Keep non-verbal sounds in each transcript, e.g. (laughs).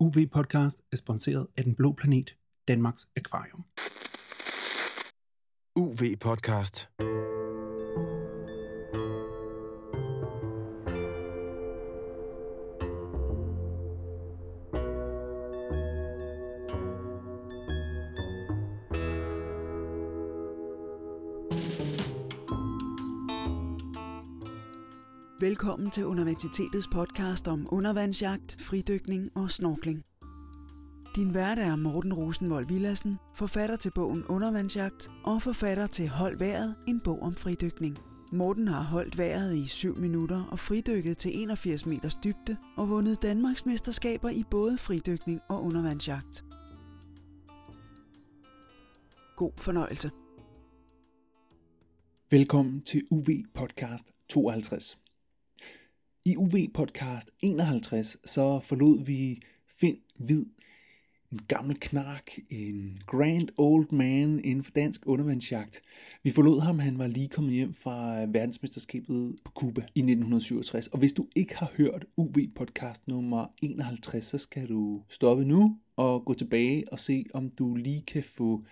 UV Podcast er sponsoreret af Den Blå Planet, Danmarks Akvarium. UV Podcast. Velkommen til universitetets podcast om undervandsjagt, fridykning og snorkling. Din vært er Morten Rosenvold Villassen, forfatter til bogen Undervandsjagt og forfatter til Hold vejret, en bog om fridykning. Morten har holdt vejret i 7 minutter og fridykket til 81 meters dybde og vundet Danmarks mesterskaber i både fridykning og undervandsjagt. God fornøjelse. Velkommen til UV Podcast 52. I UV Podcast 51 så forlod vi Finn Hvid, en gammel knark, en grand old man inden for dansk undervandsjagt. Vi forlod ham, han var lige kommet hjem fra øh, verdensmesterskabet på Cuba i 1967. Og hvis du ikke har hørt UV Podcast nummer 51, så skal du stoppe nu og gå tilbage og se, om du lige kan få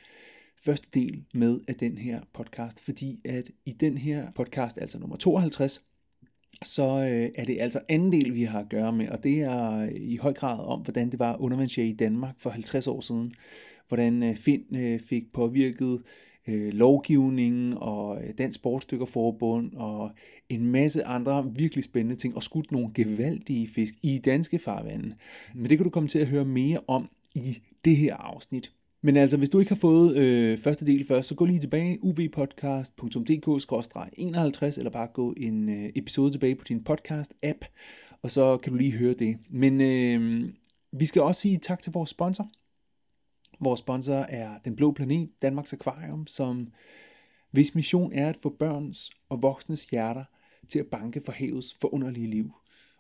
første del med af den her podcast, fordi at i den her podcast, altså nummer 52, så øh, er det altså anden del, vi har at gøre med, og det er øh, i høj grad om, hvordan det var undervandsjæge i Danmark for 50 år siden. Hvordan øh, Finn øh, fik påvirket øh, lovgivningen og øh, Dansk Sportsdykkerforbund og en masse andre virkelig spændende ting, og skudt nogle gevaldige fisk i danske farvande. Men det kan du komme til at høre mere om i det her afsnit. Men altså, hvis du ikke har fået øh, første del først, så gå lige tilbage, uvpodcast.dk-51, eller bare gå en øh, episode tilbage på din podcast-app, og så kan du lige høre det. Men øh, vi skal også sige tak til vores sponsor. Vores sponsor er Den Blå Planet, Danmarks Akvarium, som hvis mission er at få børns og voksnes hjerter til at banke for havets forunderlige liv.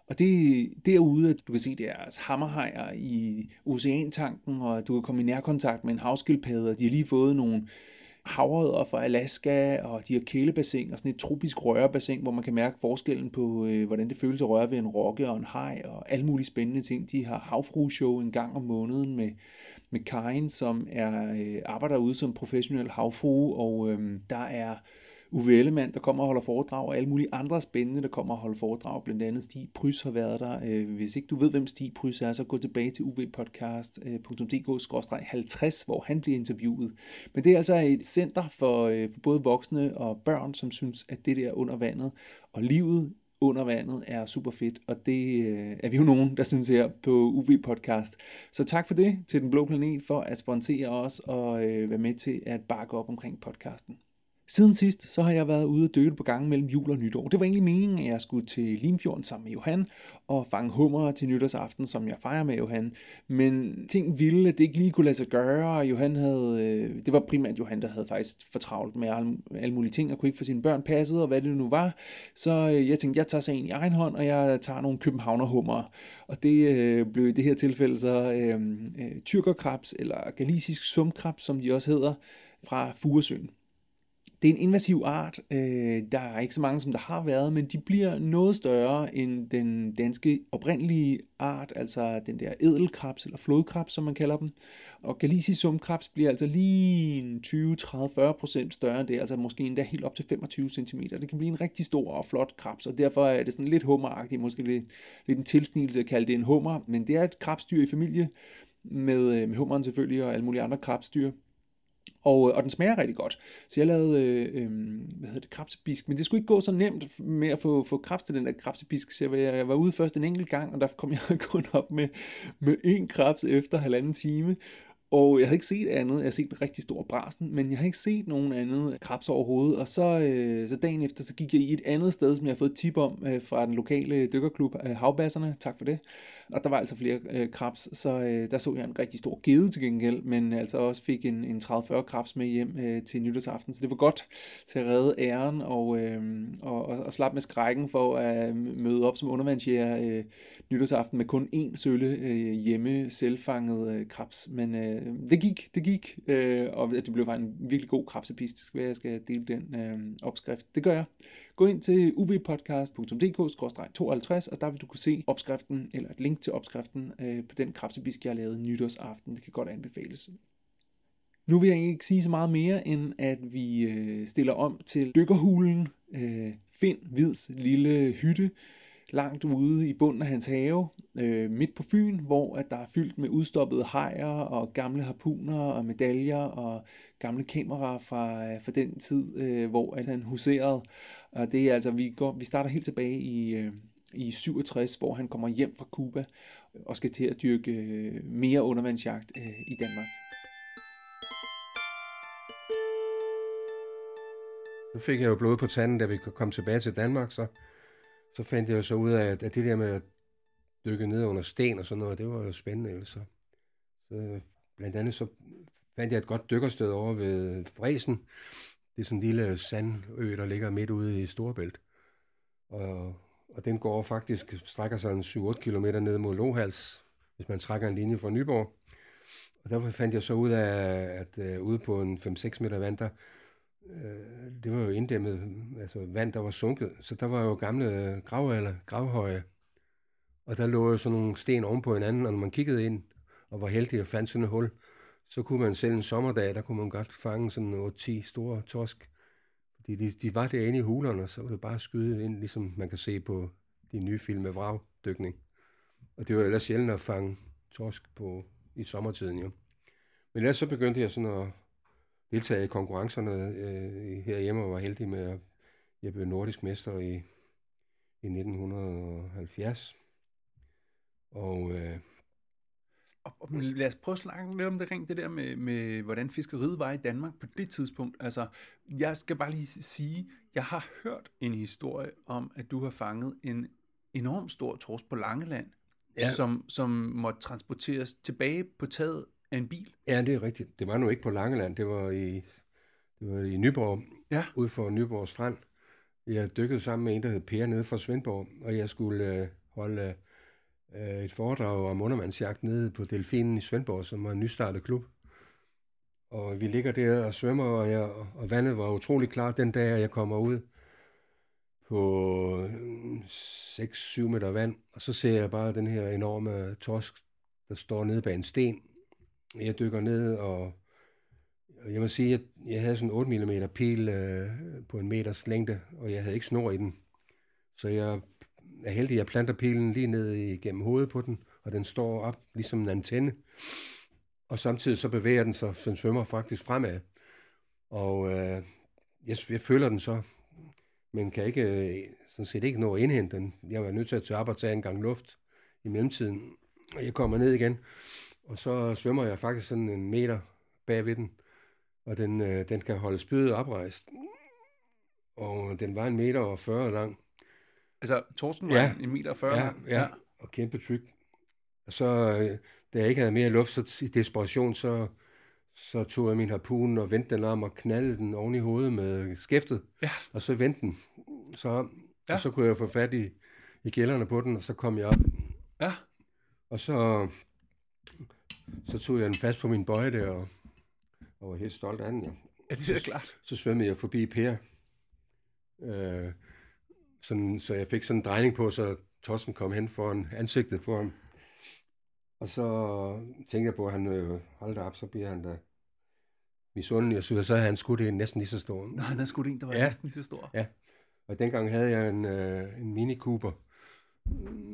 Og det derude, at du kan se deres altså hammerhajer i oceantanken, og du kan komme i nærkontakt med en havskildpadde, og de har lige fået nogle havrødder fra Alaska, og de har kælebassin og sådan et tropisk rørebassin, hvor man kan mærke forskellen på, øh, hvordan det føles at røre ved en rokke og en haj, og alle mulige spændende ting. De har havfrueshow en gang om måneden med, med Karin, som er, øh, arbejder ude som professionel havfrue, og øh, der er Uwe Ellemann, der kommer og holder foredrag, og alle mulige andre spændende, der kommer og holder foredrag. Blandt andet Stig Prys har været der. Øh, hvis ikke du ved, hvem Stig Prys er, så gå tilbage til uvpodcast.dk-50, øh, hvor han bliver interviewet. Men det er altså et center øh, for, både voksne og børn, som synes, at det der under vandet og livet under vandet er super fedt, og det er vi jo nogen, der synes her på UV Podcast. Så tak for det til Den Blå Planet for at sponsere os og være med til at bakke op omkring podcasten. Siden sidst, så har jeg været ude og dykke på gangen mellem jul og nytår. Det var egentlig meningen, at jeg skulle til Limfjorden sammen med Johan og fange hummer til nytårsaften, som jeg fejrer med Johan. Men ting ville, at det ikke lige kunne lade sig gøre, og Johan havde, øh, det var primært Johan, der havde faktisk fortravlt med alle, alle mulige ting, og kunne ikke få sine børn passet, og hvad det nu var. Så øh, jeg tænkte, jeg tager sagen i egen hånd, og jeg tager nogle københavnerhummer. Og det øh, blev i det her tilfælde så øh, øh, tyrkerkrabs, eller galisisk sumkrabs, som de også hedder, fra Furesøen. Det er en invasiv art. Øh, der er ikke så mange, som der har været, men de bliver noget større end den danske oprindelige art, altså den der edelkrebs eller flodkrebs, som man kalder dem. Og galisisk sumkrabs bliver altså lige 20-30-40% større end det, altså måske endda helt op til 25 cm. Det kan blive en rigtig stor og flot krebs, og derfor er det sådan lidt hummeragtigt, måske lidt, lidt en tilsnigelse at kalde det en hummer, men det er et krebsdyr i familie med, øh, med hummeren selvfølgelig og alle mulige andre krebsdyr. Og, øh, og den smager rigtig godt. Så jeg lavede, øh, øh, hvad hedder det, krabsebisk. Men det skulle ikke gå så nemt med at få, få krabs til den der krabsebisk. Så jeg, jeg var ude først en enkelt gang, og der kom (laughs) jeg kun op med, med én krabs efter halvanden time. Og jeg havde ikke set andet. Jeg har set en rigtig stor brasen, men jeg har ikke set nogen andet krabs overhovedet. Og så, øh, så dagen efter, så gik jeg i et andet sted, som jeg har fået tip om øh, fra den lokale dykkerklub, øh, Havbasserne. Tak for det. Og der var altså flere øh, krabs, så øh, der så jeg en rigtig stor gede til gengæld, men altså også fik en, en 30-40 krabs med hjem øh, til nytårsaften. Så det var godt til at redde æren og, øh, og, og, og slappe med skrækken for at øh, møde op som undervandsjæger øh, nytårsaften med kun én sølle øh, hjemme selvfanget øh, krabs. Men øh, det gik, det gik, øh, og det blev faktisk en virkelig god krabsepis. Det skal være, jeg skal dele den øh, opskrift. Det gør jeg. Gå ind til uvpodcast.dk-52, og der vil du kunne se opskriften, eller et link til opskriften øh, på den krabsebisk, jeg har lavet nytårsaften. Det kan godt anbefales. Nu vil jeg ikke sige så meget mere, end at vi øh, stiller om til dykkerhulen. Øh, Find Hvids lille hytte langt ude i bunden af hans have, øh, midt på Fyn, hvor at der er fyldt med udstoppede hajer og gamle harpuner og medaljer og gamle kameraer fra, øh, fra den tid, øh, hvor at han huserede. Og det er altså, vi, går, vi starter helt tilbage i, øh, i 67, hvor han kommer hjem fra Cuba og skal til at dyrke øh, mere undervandsjagt øh, i Danmark. Nu fik jeg jo blod på tanden, da vi kom tilbage til Danmark, så, så fandt jeg jo så ud af, at, at det der med at dykke ned under sten og sådan noget, det var jo spændende. Jo, så. så øh, blandt andet så fandt jeg et godt dykkersted over ved Fresen. Det er sådan en lille sandø, der ligger midt ude i Storebælt. Og, og den går faktisk, strækker sig en 7-8 km ned mod Lohals, hvis man trækker en linje fra Nyborg. Og derfor fandt jeg så ud af, at at ude på en 5-6 meter vand, der, øh, det var jo inddæmmet, altså vand, der var sunket, så der var jo gamle grav eller gravhøje, og der lå jo sådan nogle sten ovenpå hinanden, og når man kiggede ind og var heldig og fandt sådan et hul, så kunne man selv en sommerdag, der kunne man godt fange sådan 8-10 store torsk. Fordi de, de var derinde i hulerne, og så var det bare skyde ind, ligesom man kan se på de nye film med vragdykning. Og det var ellers sjældent at fange torsk på, i sommertiden, jo. Men ellers så begyndte jeg sådan at deltage i konkurrencerne øh, herhjemme og var heldig med at jeg blev nordisk mester i, i 1970. Og, øh, og, lad os prøve at snakke lidt om det rent det der med, med, hvordan fiskeriet var i Danmark på det tidspunkt. Altså, jeg skal bare lige sige, jeg har hørt en historie om, at du har fanget en enorm stor torsk på Langeland, ja. som, som måtte transporteres tilbage på taget af en bil. Ja, det er rigtigt. Det var nu ikke på Langeland, det var i, det var i Nyborg, ja. ude for Nyborg Strand. Jeg dykkede sammen med en, der hed Per nede fra Svendborg, og jeg skulle øh, holde Øh, et foredrag om undervandsjagt nede på Delfinen i Svendborg, som var en nystartet klub. Og vi ligger der og svømmer, og, jeg, og vandet var utrolig klart den dag, jeg kommer ud på øh, 6-7 meter vand, og så ser jeg bare den her enorme torsk, der står nede bag en sten, jeg dykker ned, og jeg må sige, at jeg havde sådan 8 mm pil øh, på en meters længde, og jeg havde ikke snor i den. Så jeg er heldig, at jeg planter pilen lige ned igennem hovedet på den, og den står op ligesom en antenne. Og samtidig så bevæger den sig, så den svømmer faktisk fremad. Og øh, jeg, jeg føler den så, men kan ikke, øh, sådan set ikke nå at indhente den. Jeg var nødt til at tage op og tage en gang luft i mellemtiden. Og jeg kommer ned igen, og så svømmer jeg faktisk sådan en meter bag ved den, og den, øh, den kan holde spydet oprejst. Og den var en meter og 40 lang. Altså, torsken var ja. en meter og 40 ja? Ja, ja, og kæmpe tyk. Og så, øh, da jeg ikke havde mere luft, så i desperation, så, så tog jeg min harpun og vendte den om og knaldede den oven i hovedet med skæftet. Ja. Og så vendte den. Så, ja. Og så kunne jeg få fat i, i gælderne på den, og så kom jeg op. Ja. Og så så tog jeg den fast på min bøje der, og, og var helt stolt af den. Ja. Det er klart. Så svømmede jeg forbi Per. Øh, sådan, så jeg fik sådan en drejning på, så Tossen kom hen foran ansigtet på ham. Og så tænkte jeg på, at han øh, holdt op, så bliver han da misundelig, og så, så havde han skudt en næsten lige så stor. Nå, han havde skudt en, der var ja. næsten lige så stor. Ja, og dengang havde jeg en, øh, en Mini Cooper,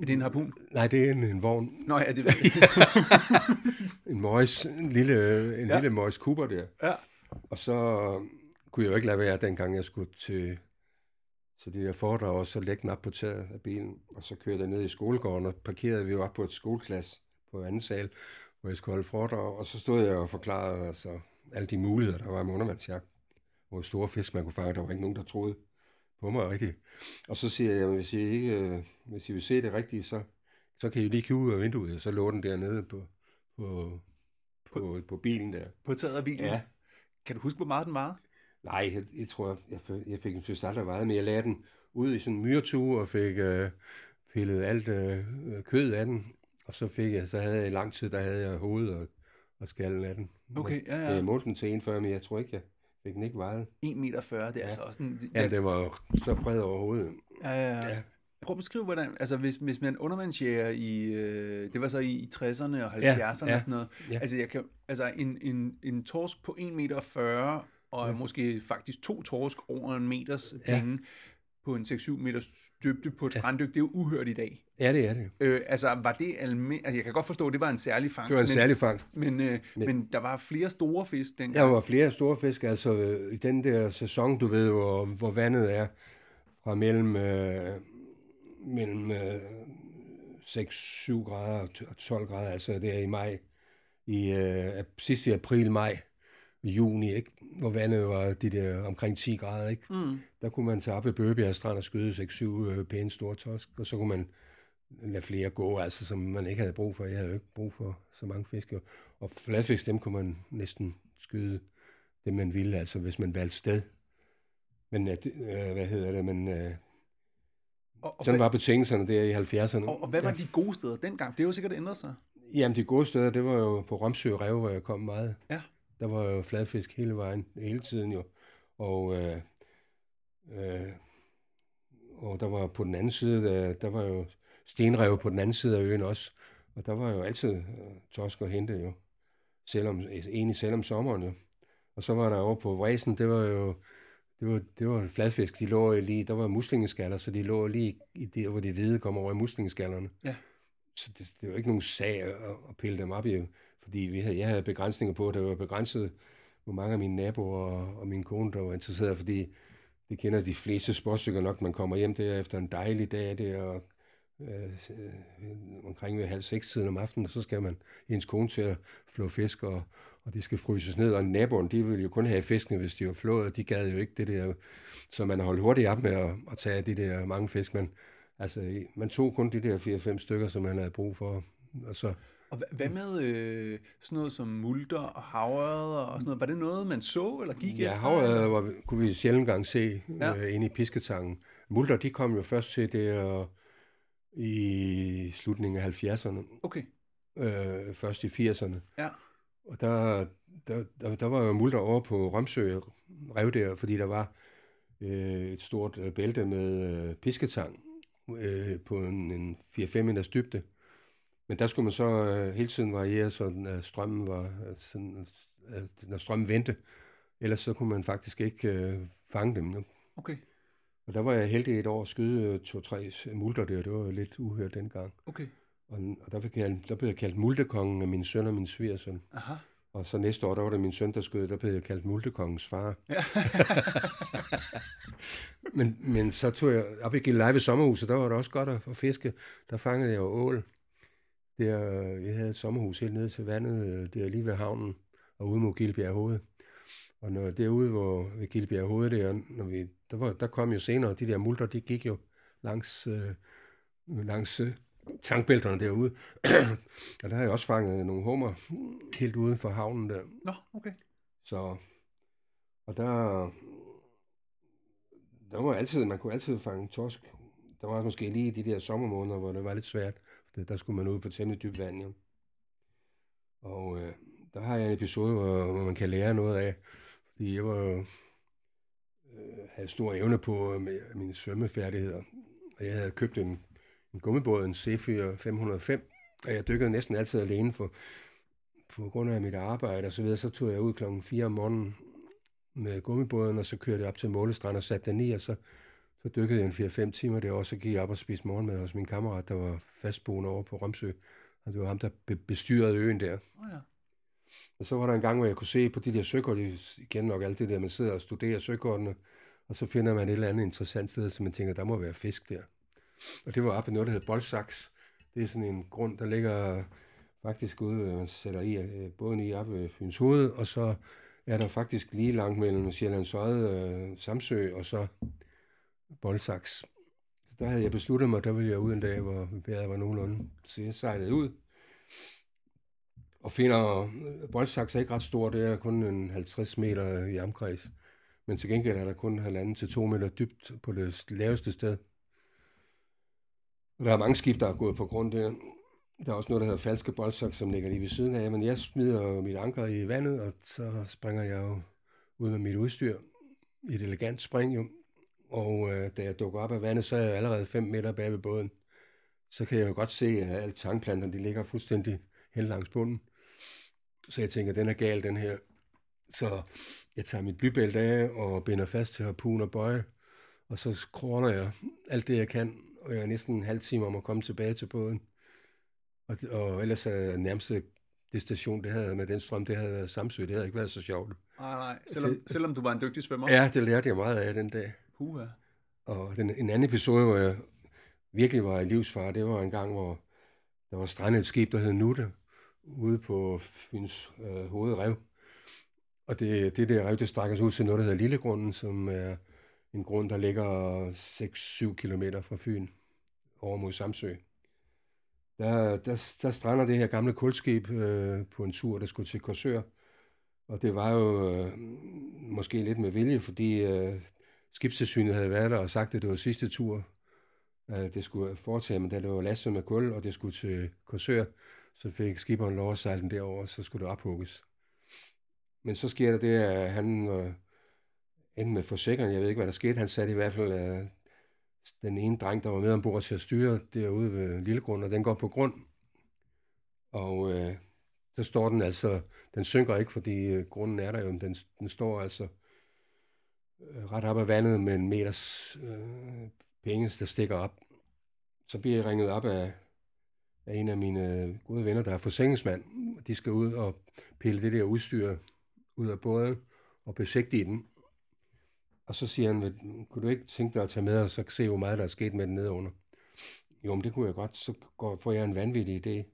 er det en harpun? Nej, det er en, en vogn. Nå ja, det (laughs) En Morris, en lille, en ja. lille Morris Cooper der. Ja. Og så kunne jeg jo ikke lade være, dengang jeg skulle til, til det der foredrag, og så lægge den op på taget af bilen. Og så kørte jeg ned i skolegården, og parkerede vi jo op på et skoleklasse på anden sal, hvor jeg skulle holde foredrag. Og så stod jeg og forklarede altså, alle de muligheder, der var med undervandsjagt. Hvor store fisk man kunne fange, der var ikke nogen, der troede på mig rigtigt. Og så siger jeg, hvis I, ikke, øh, hvis I vil se det rigtigt, så, så kan I lige kigge ud af vinduet, og så lå den dernede på, på, på, på bilen der. På taget af bilen? Ja. Kan du huske, hvor meget den var? Nej, jeg, jeg tror, jeg, jeg fik en synes aldrig meget, men jeg lagde den ud i sådan en myretue og fik øh, pillet alt øh, kød af den. Og så fik jeg, så havde jeg i lang tid, der havde jeg hovedet og, og skallen af den. Okay, ja, ja. Jeg målte den til 1,40, men jeg tror ikke, jeg fik den ikke vejet. 1,40 meter, det er ja. Altså også en... Ja, det var så bred over hovedet. Ja, ja, ja. Ja. Prøv at beskrive, hvordan, altså hvis, hvis man undervandsjæger i, øh, det var så i, i 60'erne og 70'erne Ja, ja, og sådan noget, ja. altså, jeg kan, altså en, en, en torsk på 1,40 meter og ja. Ja. måske faktisk to torsk over en meters Ja. penge på en 6-7 meters dybde på et Ja. stranddyk, det er jo uhørt i dag. Ja, det er det. Øh, altså var det almindeligt, altså jeg kan godt forstå, at det var en særlig fangst, Det var en men, særlig fangst. men, øh, men, Men- der var flere store fisk dengang. Der var flere store fisk, altså øh, i den der sæson, du ved, hvor, hvor vandet er fra mellem, øh, mellem øh, 6-7 grader og 12 grader, altså det er i maj, i øh, sidste i april, maj, juni, ikke? hvor vandet var de der omkring 10 grader, ikke? Mm. der kunne man tage op ved Bøgebjerg Strand og skyde 6-7 øh, pæne store torsk, og så kunne man lade flere gå, altså som man ikke havde brug for. Jeg havde jo ikke brug for så mange fisk. jo. Og fladfisk, dem kunne man næsten skyde det, man ville, altså hvis man valgte sted. Men at, øh, hvad hedder det, men øh, Og, og, sådan hvad, var betingelserne der i 70'erne. og, og hvad var de gode steder dengang? Det er jo sikkert ændret sig. Jamen, de gode steder, det var jo på Romsø Rev, hvor jeg kom meget. Ja. Der var jo fladfisk hele vejen, hele tiden jo. Og, øh, øh, og der var på den anden side, der, der var jo stenrev på den anden side af øen også. Og der var jo altid øh, torsk at hente jo. Selvom, egentlig selv om sommeren jo. Og så var der over på Vresen, det var jo det var, det var fladfisk, de lå lige, der var muslingeskaller, så de lå lige i det, hvor de hvide kom over i muslingeskallerne. Ja. Så det, det var ikke nogen sag at, at pille dem op i, fordi vi havde, jeg havde begrænsninger på, det var begrænset, hvor mange af mine naboer og, og min kone, der var interesseret, fordi det kender de fleste sportsstykker nok, man kommer hjem der efter en dejlig dag der, og øh, øh, omkring ved halv seks tiden om aftenen, og så skal man ens kone til at flå fisk, og, og det skal fryses ned, og naboen, de ville jo kun have fiskene, hvis de var flået, de gad jo ikke det der, så man holdt hurtigt op med at, at tage de der mange fisk, men altså, man tog kun de der 4-5 stykker, som man havde brug for, og så, og hvad, med øh, sådan noget som multer og havørred og sådan noget? Var det noget, man så eller gik Ja, efter? havet var, kunne vi sjældent gang se Ja. ja. øh, inde i pisketangen. Multer, de kom jo først til der i slutningen af 70'erne, Okay, øh, først i 80'erne. ja. Og der, der, der, der var jo multer over på Romsø rev der, fordi der var øh, et stort øh, bælte med øh, pisketang øh, på en, en 4-5 meters dybde. Men der skulle man så øh, hele tiden variere, så den, øh, strømmen var, øh, sådan, øh, når strømmen vendte. Ellers så kunne man faktisk ikke øh, fange dem. nu. Okay, Og der var jeg heldig et år at skyde to-tre multer der. Det var lidt uhørt dengang. okay. Og, og der, blev jeg, der blev jeg kaldt multekongen af min søn og min svigersøn. Aha. Og så næste år, der var det min søn, der skød, der blev jeg kaldt multekongens far. Ja. (laughs) men, men så tog jeg op i Gilleleje sommerhuset, der var det også godt at, at fiske. Der fangede jeg jo ål. Der, jeg havde et sommerhus helt nede til vandet, øh, der lige ved havnen, og ude mod Gildbjerg Hoved. Og når derude, hvor ved Gildbjerg Hoved, der, når vi, der, var, der kom jo senere, de der multer, de gik jo langs, øh, langs øh, tankbælterne derude. (clears throat) og der har jeg også fanget nogle hummer helt uden for havnen der. Nå, okay. Så, og der, der var altid, man kunne altid fange torsk. Der var måske lige de der sommermåneder, hvor det var lidt svært. Der, der skulle man ud på temmelig dybt vand, jo. Og øh, der har jeg en episode, hvor, hvor man kan lære noget af. Fordi jeg var jo, øh, havde stor evne på øh, med mine svømmefærdigheder. Og jeg havde købt en, en gummibåd, en C4 505, og jeg dykkede næsten altid alene for, på grund af mit arbejde og så videre, så tog jeg ud klokken 4 om morgenen med gummibåden, og så kørte jeg op til Målestrand og satte den i, og så, så dykkede jeg en 4-5 timer der, og så gik jeg op og spiste morgenmad hos min kammerat, der var fastboende over på Romsø. Og det var ham, der be- bestyrede øen der. Oh, ja. Og så var der en gang, hvor jeg kunne se på de der søkort, igen nok alt det der, man sidder og studerer søkortene, og så finder man et eller andet interessant sted, så man tænker, der må være fisk der. Og det var oppe i noget, der hedder Bolsaks. Det er sådan en grund, der ligger faktisk ude, man sætter i, øh, båden i op ved Fyns Hoved, og så er der faktisk lige langt mellem Sjællands Øde, øh, Samsø og så Bolsaks. Så der havde jeg besluttet mig, der ville jeg ud en dag, hvor vejret var nogenlunde. Så jeg sejlede ud, og finder, boldsaks er ikke ret stor, det er kun en 50 meter i omkreds. Men til gengæld er der kun halvanden til to meter dybt på det laveste sted. Og der er mange skib, der er gået på grund der. Der er også noget, der hedder falske boldsok, som ligger lige ved siden af. Men jeg smider jo mit anker i vandet, og så springer jeg jo ud med mit udstyr i et elegant spring, jo. Og øh, da jeg dukker op af vandet, så er jeg allerede 5 meter bag ved båden. Så kan jeg jo godt se, at alle tankplanterne, de ligger fuldstændig hen langs bunden. Så jeg tænker, den er gal, den her. Så jeg tager mit blybælte af og binder fast til harpun og bøje. Og så kråner jeg alt det, jeg kan. Og jeg er næsten en halv time om at komme tilbage til båden. Og, og ellers er nærmeste det station, det havde med den strøm, det havde været Samsø. Det havde ikke været så sjovt. Nej, nej. Selvom, selvom du var en dygtig svømmer? Ja, det lærte jeg meget af den dag. Huha. Og den, en anden episode, hvor jeg virkelig var i livsfar, det var en gang, hvor der var strandet et skib, der hed Nutte, ude på Fyns øh, hovedrev. Og det, det der rev, det strækker sig ud til noget, der hedder Lillegrunden, som er en grund, der ligger 6-7 km fra Fyn over mod Samsø. Der, der, der strander det her gamle kulskib øh, på en tur, der skulle til Korsør. Og det var jo øh, måske lidt med vilje, fordi øh, skibstilsynet havde været der og sagt, at det var sidste tur, at det skulle foretage, men da det var lastet med kul, og det skulle til Korsør, så fik skiberen lov at sejle den derover, så skulle det ophugges. Men så sker der det, at han øh, endte med forsikring, jeg ved ikke, hvad der skete, han satte i hvert fald øh, den ene dreng, der var med ombord til at styre derude ved Lillegrund, og den går på grund. Og øh, så står den altså, den synker ikke, fordi øh, grunden er der jo, den, den står altså øh, ret op ad vandet med en meters øh, penge, der stikker op. Så bliver jeg ringet op af, af en af mine gode venner, der er forsikringsmand. De skal ud og pille det der udstyr ud af båden og besigtige den. Og så siger han, kunne du ikke tænke dig at tage med og så se, hvor meget der er sket med den nedenunder? Jo, men det kunne jeg godt. Så går, får jeg en vanvittig idé.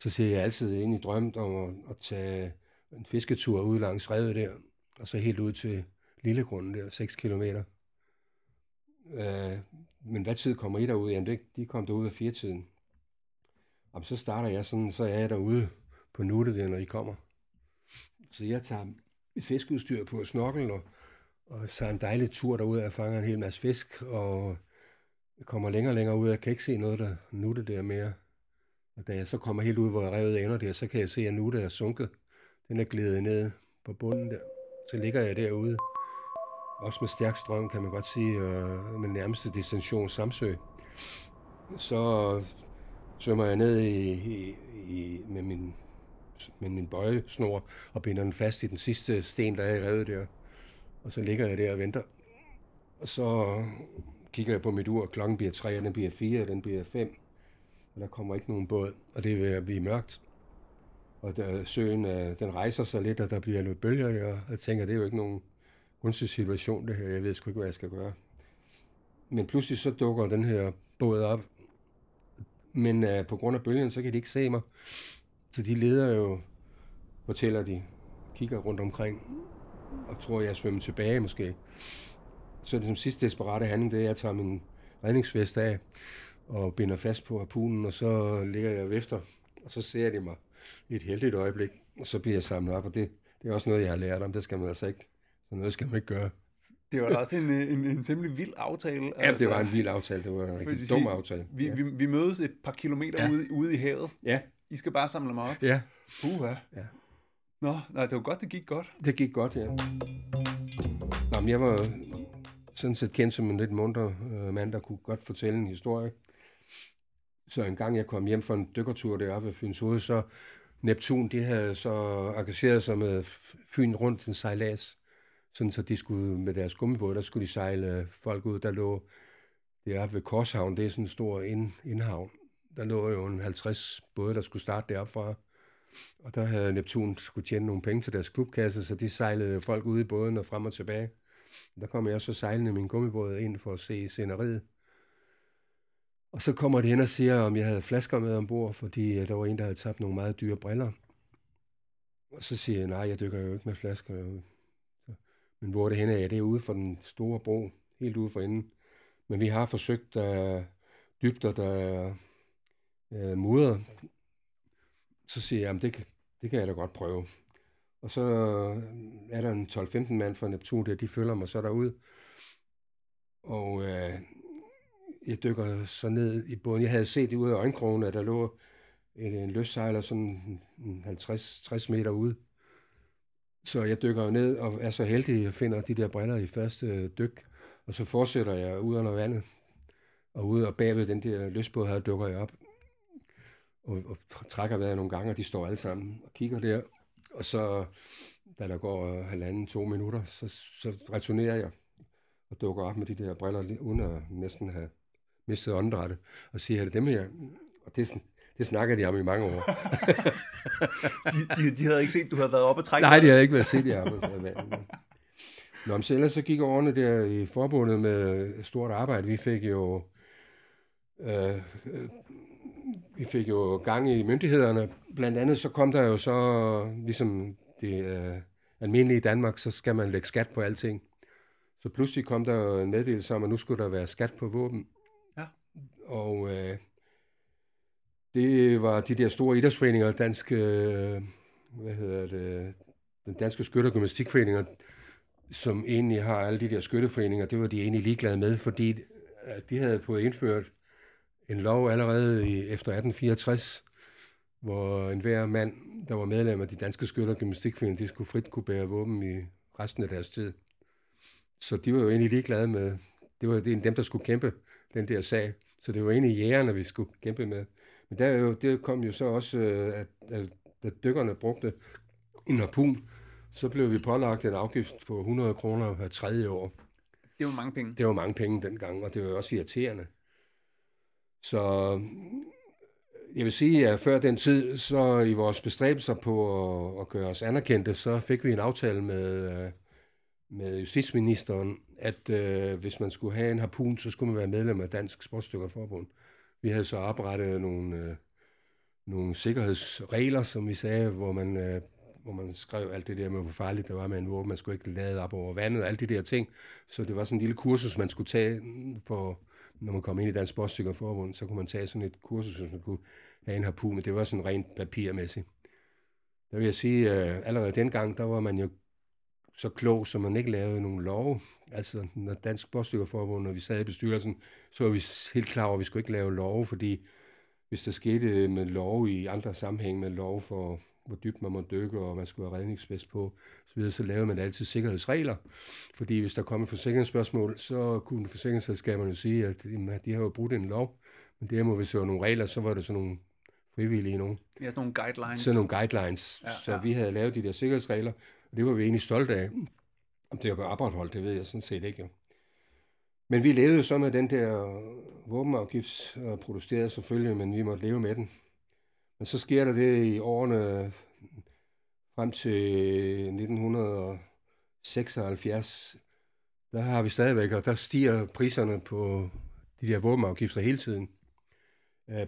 Så ser jeg altid ind i drømt om at, at tage en fisketur ud langs revet der, og så helt ud til lille grund der, 6 kilometer. Øh, men hvad tid kommer I derud? Jamen, det, de kom derud af fire tiden. Og så starter jeg sådan, så er jeg derude på nuttet der, når I kommer. Så jeg tager et fiskeudstyr på snorkel og, og så en dejlig tur derud, og jeg fanger en hel masse fisk, og jeg kommer længere og længere ud, og jeg kan ikke se noget, der nutte der mere. Og da jeg så kommer helt ud, hvor revet ender der, så kan jeg se, at nutte er sunket. Den er glædet ned på bunden der. Så ligger jeg derude. Også med stærk strøm, kan man godt sige, øh, med nærmeste destination Samsø. Så svømmer jeg ned i, i, i, med min med min bøjesnor og binder den fast i den sidste sten, der er i revet der. Og så ligger jeg der og venter. Og så kigger jeg på mit ur, og klokken bliver tre, og den bliver fire, og den bliver fem. Og der kommer ikke nogen båd, og det vil blive mørkt. Og der, søen, den rejser sig lidt, og der bliver lidt bølger, og jeg tænker, det er jo ikke nogen kunstig situation, det her. Jeg ved sgu ikke, hvad jeg skal gøre. Men pludselig så dukker den her båd op. Men uh, på grund af bølgen, så kan de ikke se mig. Så de leder jo, fortæller de, kigger rundt omkring, og tror, jeg svømmer tilbage måske. Så det som sidste desperate handling, det er, at jeg tager min redningsvest af, og binder fast på harpunen, og så ligger jeg efter, og så ser de mig i et heldigt øjeblik, og så bliver jeg samlet op, og det, det er også noget, jeg har lært om, det skal man altså ikke, så noget skal man ikke gøre. Det var også en, en, en temmelig vild aftale. Ja, altså, det var en vild aftale, det var en rigtig dum aftale. Vi, ja. vi, vi mødes et par kilometer ja. ude, ude i havet. Ja. I skal bare samle mig op. Ja. Puha. Ja. Nå, nej, det var godt, det gik godt. Det gik godt, ja. Nå, men jeg var sådan set kendt som en lidt munter øh, mand, der kunne godt fortælle en historie. Så en gang jeg kom hjem fra en dykkertur deroppe ved Fyns Hoved, så Neptun, de havde så engageret sig med Fyn rundt en sejlads. Sådan så de skulle med deres gummibåd, der skulle de sejle folk ud, der lå deroppe ved Korshavn. Det er sådan en stor ind, indhavn der lå jo en 50 både, der skulle starte deroppe fra. Og der havde Neptun skulle tjene nogle penge til deres klubkasse, så de sejlede folk ude i båden og frem og tilbage. Der kom jeg så sejlende min gummibåd ind for at se sceneriet. Og så kommer de hen og siger, om jeg havde flasker med ombord, fordi øh, der var en, der havde tabt nogle meget dyre briller. Og så siger jeg, nej, jeg dykker jo ikke med flasker. Men hvor er det henne af? Det er ude for den store bro, helt ude for enden. Men vi har forsøgt der dybder, der øh, uh, mudder, så siger jeg, det, det kan jeg da godt prøve. Og så øh, er der en 12-15 mand fra Neptun der, de følger mig så derud. Og øh, jeg dykker så ned i båden. Jeg havde set det ude af øjenkrogen, at der lå en, en løssejler sådan 50-60 meter ude. Så jeg dykker jo ned og er så heldig, at finder de der briller i første øh, dyk. Og så fortsætter jeg ud under vandet. Og ud og bagved den der løsbåd her dukker jeg op. Og, og trækker vejret nogle gange, og de står alle sammen og kigger der. Og så, da der går øh, halvanden, to minutter, så, så returnerer jeg og dukker op med de der briller, uden at næsten have mistet åndedrættet, og siger, er det dem her? Og det, det snakker de om i mange år. (laughs) de, de, de havde ikke set, du havde været oppe og trække? Nej, de havde ikke været set, jeg har Nå, men så ellers så gik årene der i forbundet med stort arbejde. Vi fik jo øh, øh, vi fik jo gang i myndighederne. Blandt andet så kom der jo så, ligesom det øh, almindelige i Danmark, så skal man lægge skat på alting. Så pludselig kom der en meddelelse om, at nu skulle der være skat på våben. Ja. Og øh, det var de der store idrætsforeninger, danske, øh, hvad hedder det, den danske skytte- og gymnastikforeninger, som egentlig har alle de der skytteforeninger, det var de egentlig ligeglade med, fordi at de havde fået indført en lov allerede i, efter 1864, hvor enhver mand, der var medlem af de danske skytte- og gymnastikforeninger, de skulle frit kunne bære våben i resten af deres tid. Så de var jo egentlig ligeglade med, det var det dem, der skulle kæmpe den der sag. Så det var egentlig jægerne, vi skulle kæmpe med. Men der jo, det kom jo så også, øh, at, at, at dykkerne brugte en harpun, så blev vi pålagt en afgift på 100 kroner hver tredje år. Det var mange penge. Det var mange penge dengang, og det var også irriterende. Så jeg vil sige, at før den tid, så i vores bestræbelser på at, at gøre os anerkendte, så fik vi en aftale med, øh, med justitsministeren, at øh, hvis man skulle have en harpun, så skulle man være medlem af Dansk Sportsdykkerforbund. Vi havde så oprettet nogle, øh, nogle sikkerhedsregler, som vi sagde, hvor man, øh, hvor man skrev alt det der med, hvor farligt det var med en våben. Man skulle ikke lade op over vandet, og alle de der ting. Så det var sådan en lille kursus, man skulle tage, for, når man kom ind i Dansk Sportsdykkerforbund, så kunne man tage sådan et kursus, hvis man kunne have en harpun, men det var sådan rent papirmæssigt. Der vil jeg sige, øh, allerede dengang, der var man jo så klog, så man ikke lavede nogen lov. Altså, når Dansk Sportsdykkerforbund, når vi sad i bestyrelsen, så var vi helt klar over, at vi skulle ikke lave lov, fordi hvis der skete med lov i andre sammenhæng, med lov for, hvor dybt man må dykke, og man skulle have redningsvest på, så, videre, så lavede man altid sikkerhedsregler. Fordi hvis der kom et forsikringsspørgsmål, så kunne forsikringsselskaberne sige, at jamen, de har jo brudt en lov, men det her må vi så nogle regler, så var det sådan nogle frivillige nogen. Ja, sådan nogle guidelines. Sådan nogle guidelines. Ja, så ja. vi havde lavet de der sikkerhedsregler, og det var vi egentlig stolte af. Om det var opretholdt, det ved jeg sådan set ikke. Jo. Men vi levede så med den der våbenafgift og protesterede selvfølgelig, men vi måtte leve med den. Men så sker der det i årene frem til 1976, der har vi stadigvæk, og der stiger priserne på de der våbenafgifter hele tiden. Øh,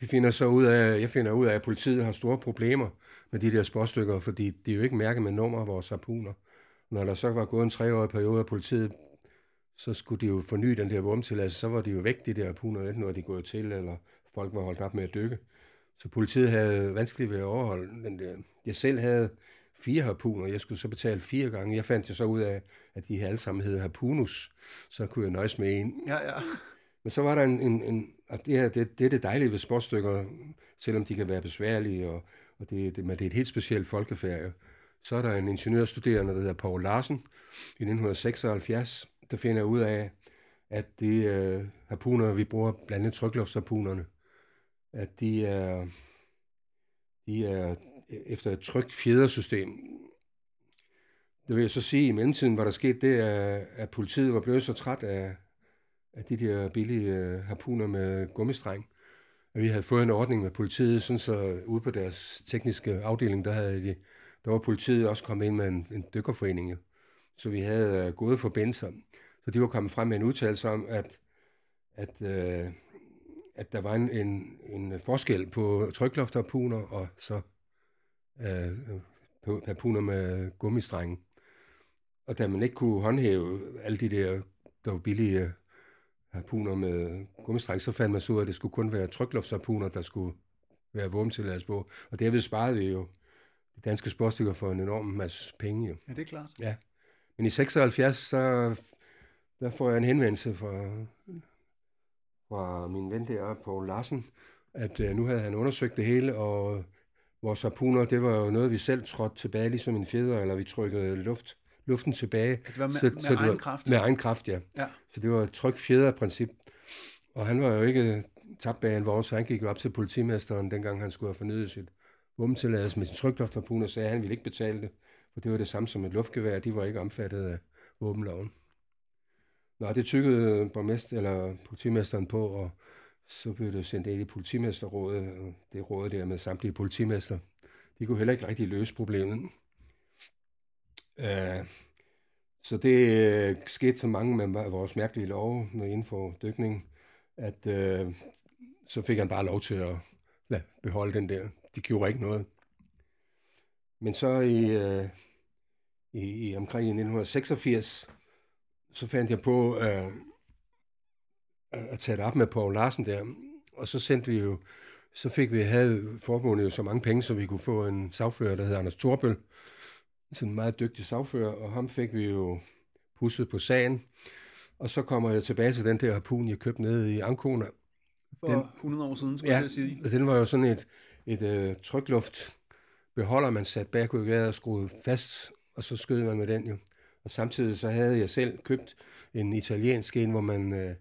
vi finder så ud af, jeg finder ud af, at politiet har store problemer med de der sportsstykker, fordi de er jo ikke mærket med nummer vores harpuner. Når der så var gået en treårig periode af politiet, så skulle de jo forny den der våbentilladelse, så var de jo væk, de der harpuner, enten var de gået til, eller folk var holdt op med at dykke. Så politiet havde vanskeligt ved at overholde den der. Jeg selv havde fire harpuner, jeg skulle så betale fire gange. Jeg fandt jo så ud af, at de alle sammen hed harpunus, så kunne jeg nøjes med en. Ja, ja. Men så var der en, en, en og det, her, det, det er det dejlige ved sportsstykker, selvom de kan være besværlige, og, og det, det, men det er et helt specielt folkefærd. Så er der en ingeniørstuderende, der hedder Paul Larsen, i 1976, der finder ud af, at de øh, harpuner, vi bruger, blandt andet trykluftsharpunerne, at de er, de er efter et trygt fjedersystem. Det vil jeg så sige, at i mellemtiden var der sket det, at politiet var blevet så træt af, af de der billige øh, harpuner med gummistreng. Vi havde fået en ordning med politiet, sådan så ude på deres tekniske afdeling, der, havde de, der var politiet også kommet ind med en, en dykkerforening. Så vi havde øh, gode forbindelser. Så de var kommet frem med en udtalelse om, at, at, øh, at der var en, en, en forskel på tryklofterpuner og så øh, øh puner med gummistrenge. Og da man ikke kunne håndhæve alle de der, der var billige øh, harpuner med gummistreng, så fandt man så ud af, at det skulle kun være trykluftsharpuner, der skulle være våbentilladelse på. Og derved sparede vi jo de danske sportsstykker for en enorm masse penge. Jo. Ja, det er klart. Ja. Men i 76, så der får jeg en henvendelse fra, fra min ven der, Paul Larsen, at uh, nu havde han undersøgt det hele, og vores harpuner, det var jo noget, vi selv trådte tilbage, ligesom en fjeder, eller vi trykkede luft, luften tilbage. Det var med, så, med så egen var, kraft? Med egen kraft, ja. ja. Så det var et tryk princip. Og han var jo ikke tabt bag en vogn, så han gik jo op til politimesteren, dengang han skulle have fornyet sit våbentilladelse med sin trykluftharpun, og sagde, at han ville ikke betale det, for det var det samme som et luftgevær, de var ikke omfattet af våbenloven. Nå, det tykkede borgmester, eller politimesteren på, og så blev det sendt ind i politimesterrådet, og det råd der med samtlige politimester. De kunne heller ikke rigtig løse problemet. Øh, så det øh, skete så mange med vores mærkelige lov inden for dykning, at øh, så fik han bare lov til at lade beholde den der. De gjorde ikke noget. Men så i, øh, i, i omkring 1986, så fandt jeg på øh, at tage det op med Paul Larsen der, og så sendte vi jo, så fik vi, havde forbundet jo så mange penge, så vi kunne få en sagfører, der hedder Anders Torbøl, sådan en meget dygtig sagfører, og ham fik vi jo pusset på sagen. Og så kommer jeg tilbage til den der harpun, jeg købte nede i Ancona. For den, 100 år siden, skulle ja, jeg sige. den var jo sådan et, et øh, trykluft beholder, man sat bag og skruede fast, og så skød man med den jo. Og samtidig så havde jeg selv købt en italiensk en, hvor man øh,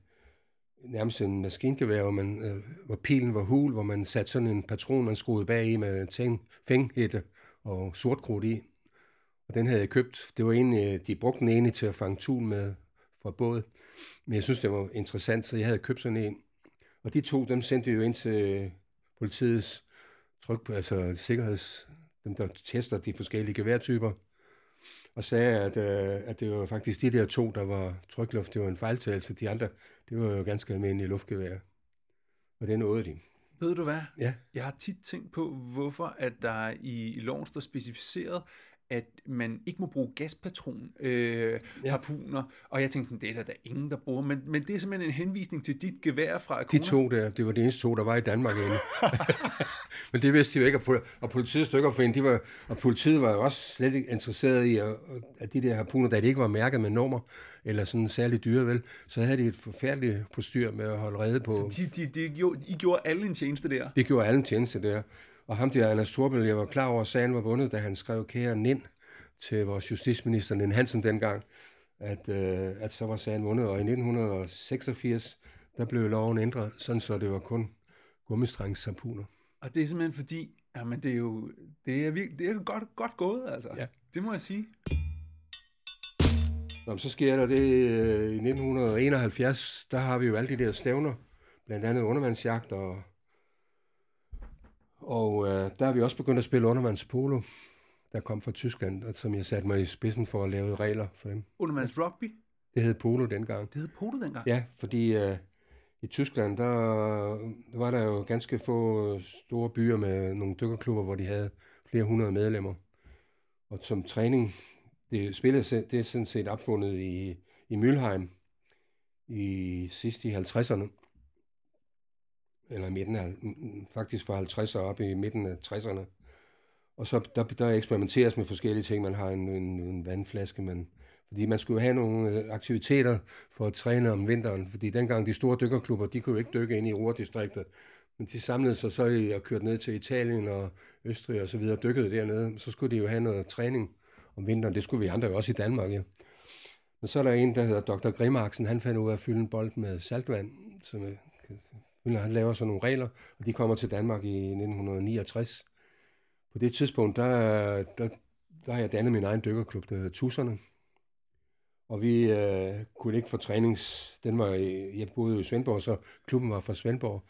nærmest en maskingevær, hvor, man, øh, hvor pilen var hul, hvor man satte sådan en patron, man skruede bag i med tæng, fænghætte og sortkrudt i. Og den havde jeg købt. Det var egentlig, de brugte den ene til at fange tun med fra båd. Men jeg synes, det var interessant, så jeg havde købt sådan en. Og de to, dem sendte vi jo ind til politiets tryk, altså sikkerheds, dem der tester de forskellige geværtyper, og sagde, at, øh, at det var faktisk de der to, der var trykluft, det var en fejltagelse. De andre, det var jo ganske almindelige luftgevær. Og det nåede de. Ved du hvad? Ja. Jeg har tit tænkt på, hvorfor at der i, i loven står specificeret, at man ikke må bruge gaspatron øh, ja. harpuner, og jeg tænkte sådan, det er der, der ingen, der bruger, men, men det er simpelthen en henvisning til dit gevær fra Akona. De to der, det var de eneste to, der var i Danmark inde. (laughs) men det vidste de jo ikke, og politiet stykker for en, de var, og politiet var jo også slet ikke interesseret i, at, at de der harpuner, da de ikke var mærket med nummer, eller sådan særlig dyre, vel, så havde de et forfærdeligt postyr med at holde rede på. Så de, de, de, de, I gjorde alle en tjeneste der? Vi gjorde alle en tjeneste der. Og ham der, Anders Torbøl, jeg var klar over, at sagen var vundet, da han skrev kære Nind til vores justitsminister, Nind Hansen dengang, at, øh, at så var sagen vundet. Og i 1986, der blev loven ændret, sådan så det var kun gummistrengssampuner. Og det er simpelthen fordi, jamen det er jo det er, virkelig, det er godt, godt gået, altså. Ja. Det må jeg sige. Nå, så sker der det øh, i 1971, der har vi jo alle de der stævner, blandt andet undervandsjagt og og øh, der har vi også begyndt at spille undervandspolo, der kom fra Tyskland, og som jeg satte mig i spidsen for at lave regler for dem. Undervands rugby? Det hed polo dengang. Det hed polo dengang? Ja, fordi øh, i Tyskland, der, der var der jo ganske få store byer med nogle dykkerklubber, hvor de havde flere hundrede medlemmer. Og som træning, det spillet det er sådan set opfundet i, i Mülheim i sidste i 50'erne eller midten af, faktisk fra 50'erne op i midten af 60'erne. Og så der, der eksperimenteres med forskellige ting. Man har en, en, en vandflaske, man, fordi man skulle have nogle øh, aktiviteter for at træne om vinteren. Fordi dengang de store dykkerklubber, de kunne jo ikke dykke ind i Ruhrdistriktet. Men de samlede sig så og kørte ned til Italien og Østrig og så videre, dykkede dernede. Så skulle de jo have noget træning om vinteren. Det skulle vi andre jo også i Danmark, ja. Men så er der en, der hedder Dr. Grimaksen. Han fandt ud af at fylde en bold med saltvand, som han laver sådan nogle regler, og de kommer til Danmark i 1969. På det tidspunkt, der, der, der har jeg dannet min egen dykkerklub, der hedder Tusserne. Og vi øh, kunne ikke få trænings... Den var, jeg boede i Svendborg, så klubben var fra Svendborg.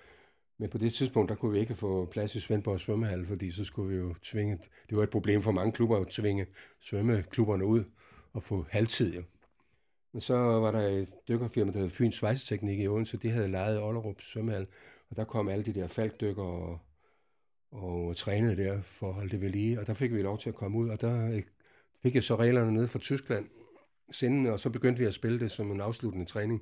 Men på det tidspunkt, der kunne vi ikke få plads i Svendborg svømmehal, fordi så skulle vi jo tvinge... Det var et problem for mange klubber at tvinge svømmeklubberne ud og få halvtid. Jo. Men så var der et dykkerfirma, der hed Fyns Svejseteknik i Odense. De havde lejet Ollerup svømmehal, og der kom alle de der falkdykker og, og trænede der for at holde det ved lige. Og der fik vi lov til at komme ud, og der øh, fik jeg så reglerne ned fra Tyskland sendende, og så begyndte vi at spille det som en afsluttende træning.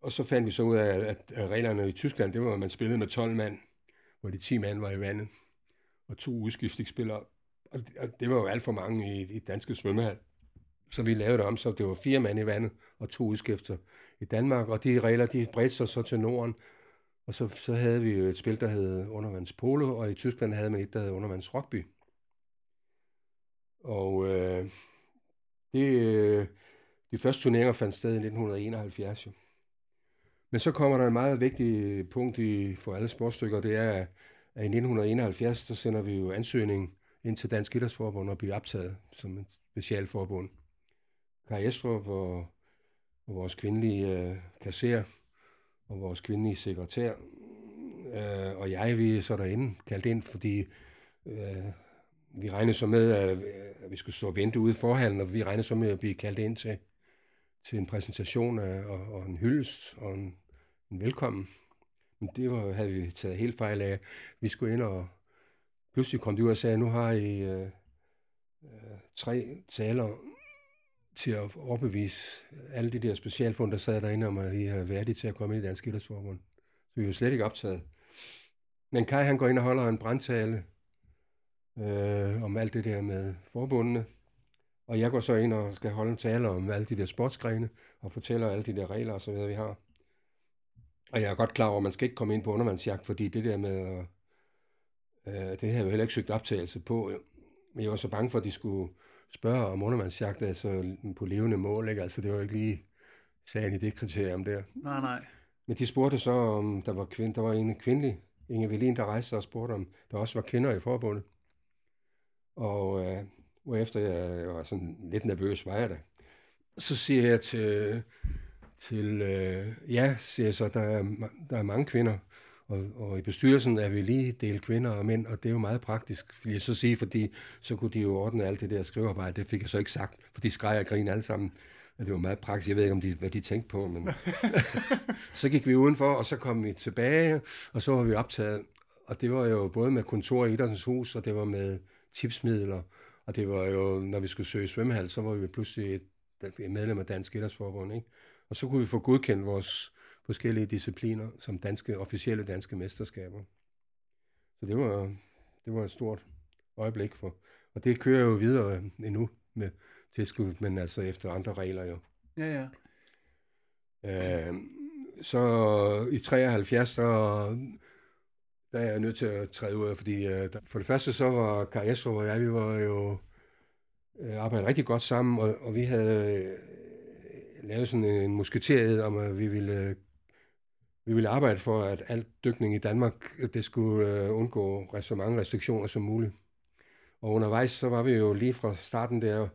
Og så fandt vi så ud af, at reglerne i Tyskland, det var, at man spillede med 12 mand, hvor de 10 mand var i vandet, og to udskiftningsspillere. Og det var jo alt for mange i, i danske svømmehal. Så vi lavede det om, så det var fire mand i vandet og to udskifter i Danmark. Og de regler, de bredte sig så til Norden. Og så, så havde vi jo et spil, der hed undervandspolo, og i Tyskland havde man et, der hed undervandsrugby. Og øh, det, øh, de første turneringer fandt sted i 1971. Jo. Men så kommer der et meget vigtigt punkt i, for alle sportsstykker, det er, at i 1971, så sender vi jo ansøgning ind til Dansk Idrætsforbund og bliver optaget som et specialforbund. Kai Estrup og, og vores kvindelige øh, kasserer og vores kvindelige sekretær øh, og jeg, vi er så derinde kaldt ind, fordi øh, vi regnede så med, at, at vi skulle stå og vente ude i forhallen, og vi regnede så med at blive kaldt ind til, til en præsentation af, og, og en hyldest og en, en velkommen. Men det var, havde vi taget helt fejl af. Vi skulle ind og pludselig kom de ud og sagde, nu har I øh, øh, tre taler til at overbevise alle de der specialfund, der sad derinde om, at I er værdige til at komme ind i Dansk Idrætsforbund. Så vi var slet ikke optaget. Men Kai han går ind og holder en brandtale øh, om alt det der med forbundene. Og jeg går så ind og skal holde en tale om alle de der sportsgrene, og fortæller alle de der regler og så videre, vi har. Og jeg er godt klar over, at man skal ikke komme ind på undervandsjagt, fordi det der med, øh, det har jeg jo heller ikke søgt optagelse på. Men jeg var så bange for, at de skulle spørge om undervandsjagt, altså på levende mål, ikke? Altså det var ikke lige sagen i det kriterium der. Nej, nej. Men de spurgte så, om der var, kvind, der var en kvindelig, Inge Velin, der rejste og spurgte, om der også var kvinder i forbundet. Og øh, hvorefter jeg, jeg var sådan lidt nervøs, var jeg da. Så siger jeg til, til øh, ja, siger jeg så, der er, der er mange kvinder, og, og i bestyrelsen er vi lige delt kvinder og mænd, og det er jo meget praktisk, vil jeg så sige, fordi så kunne de jo ordne alt det der skrivearbejde. Det fik jeg så ikke sagt, for de skreg og grin alle sammen. Og det var meget praktisk. Jeg ved ikke, om de, hvad de tænkte på, men (laughs) (laughs) så gik vi udenfor, og så kom vi tilbage, og så var vi optaget. Og det var jo både med kontor i Idrættens Hus, og det var med tipsmidler, og det var jo, når vi skulle søge svømmehal, så var vi pludselig et, et medlem af Dansk Idrætsforbund, ikke? Og så kunne vi få godkendt vores forskellige discipliner som danske, officielle danske mesterskaber. Så det var, det var et stort øjeblik for. Og det kører jo videre endnu med tilskud, men altså efter andre regler jo. Ja, ja. Øh, så i 73, så der er jeg nødt til at træde ud af, fordi øh, for det første så var Kai og jeg, vi var jo øh, arbejdet rigtig godt sammen, og, og vi havde øh, lavet sådan en musketeret om, at vi ville vi ville arbejde for, at alt dykning i Danmark, det skulle øh, undgå så mange restriktioner som muligt. Og undervejs, så var vi jo lige fra starten der,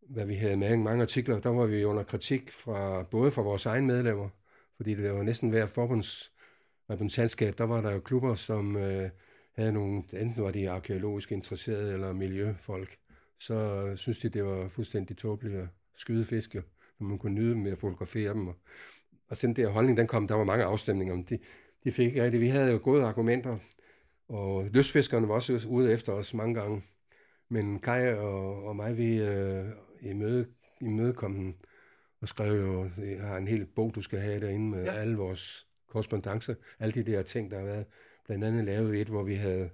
hvad vi havde med mange artikler, der var vi under kritik fra både fra vores egne medlemmer, fordi det var næsten hver forbundsrepræsentantskab, der var der jo klubber, som øh, havde nogle, enten var de arkeologisk interesserede eller miljøfolk, så øh, synes de, det var fuldstændig tåbeligt at skyde fiske, når man kunne nyde med at fotografere dem. Og og den der holdning, den kom, der var mange afstemninger, men de, de fik ikke rigtigt. Vi havde jo gode argumenter, og lystfiskerne var også ude efter os mange gange. Men Kai og, og mig, vi øh, i møde, i møde kom den og skrev jo, jeg har en hel bog, du skal have derinde med ja. alle vores korrespondencer, alle de der ting, der har været. Blandt andet lavet et, hvor vi havde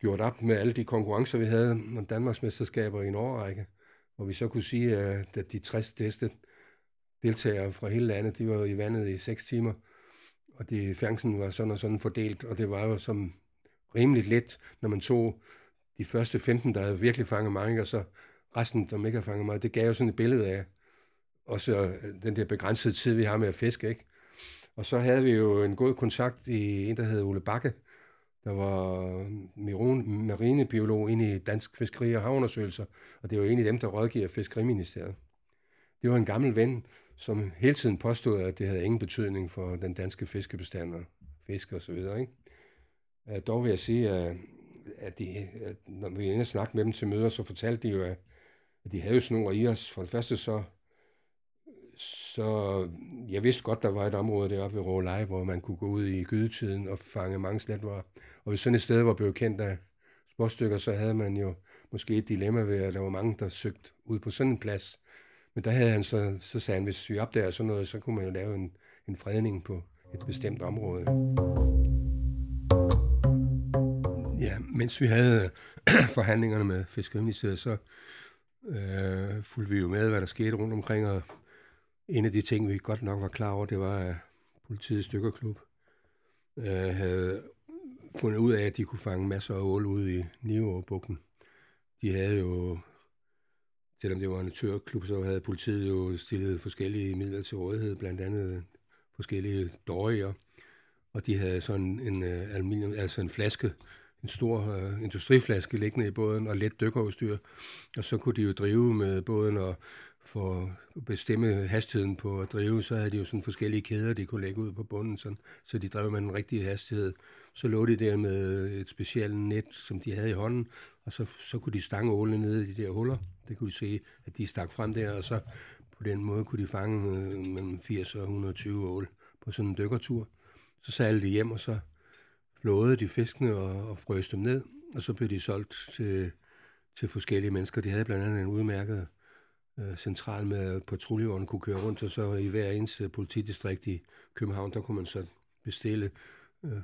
gjort op med alle de konkurrencer, vi havde om Danmarks mesterskaber i en årrække, hvor vi så kunne sige, at de 60 bedste deltagere fra hele landet, de var i vandet i 6 timer, og det, fangsten var sådan og sådan fordelt, og det var jo som rimeligt let, når man tog de første 15, der havde virkelig fanget mange, og så resten, som ikke har fanget meget. Det gav jo sådan et billede af også øh, den der begrænsede tid, vi har med at fiske, ikke? Og så havde vi jo en god kontakt i en, der hed Ole Bakke, der var øh, marinebiolog inde i Dansk Fiskeri- og Havundersøgelser, og det var en af dem, der rådgiver Fiskeriministeriet. Det var en gammel ven, som hele tiden påstod, at det havde ingen betydning for den danske fiskebestand og fisk og så videre. Ikke? At dog vil jeg sige, at, at, de, at når vi inde snakke med dem til møder, så fortalte de jo, at, at de havde jo snor i os. For det første så, så jeg vidste godt, der var et område deroppe ved Råleje, hvor man kunne gå ud i gydetiden og fange mange slatvarer. Og hvis sådan et sted var blevet kendt af sporstykker, så havde man jo måske et dilemma ved, at der var mange, der søgte ud på sådan en plads, men der havde han så, så sagde han, hvis vi opdager sådan noget, så kunne man jo lave en, en fredning på et bestemt område. Ja, mens vi havde (clears throat) forhandlingerne med Fiskeriministeriet, så øh, fulgte vi jo med, hvad der skete rundt omkring, og en af de ting, vi godt nok var klar over, det var, at politiets stykkerklub øh, havde fundet ud af, at de kunne fange masser af ål ude i Nivåbugten. De havde jo, selvom det var en tørklub, så havde politiet jo stillet forskellige midler til rådighed, blandt andet forskellige døjer, og de havde sådan en øh, aluminium, altså en flaske, en stor øh, industriflaske liggende i båden og let dykkerudstyr, og så kunne de jo drive med båden og for at bestemme hastigheden på at drive, så havde de jo sådan forskellige kæder, de kunne lægge ud på bunden, sådan, så de drev med den rigtige hastighed. Så lå de der med et specielt net, som de havde i hånden, og så, så kunne de stange ålene ned i de der huller. Det kunne de se, at de stak frem der, og så på den måde kunne de fange øh, mellem 80 og 120 ål på sådan en dykkertur. Så sejlede de hjem, og så flåede de fiskene og, og frøste dem ned, og så blev de solgt til, til forskellige mennesker. De havde blandt andet en udmærket øh, central med patruljevognen kunne køre rundt, og så i hver ens øh, politidistrikt i København, der kunne man så bestille øh,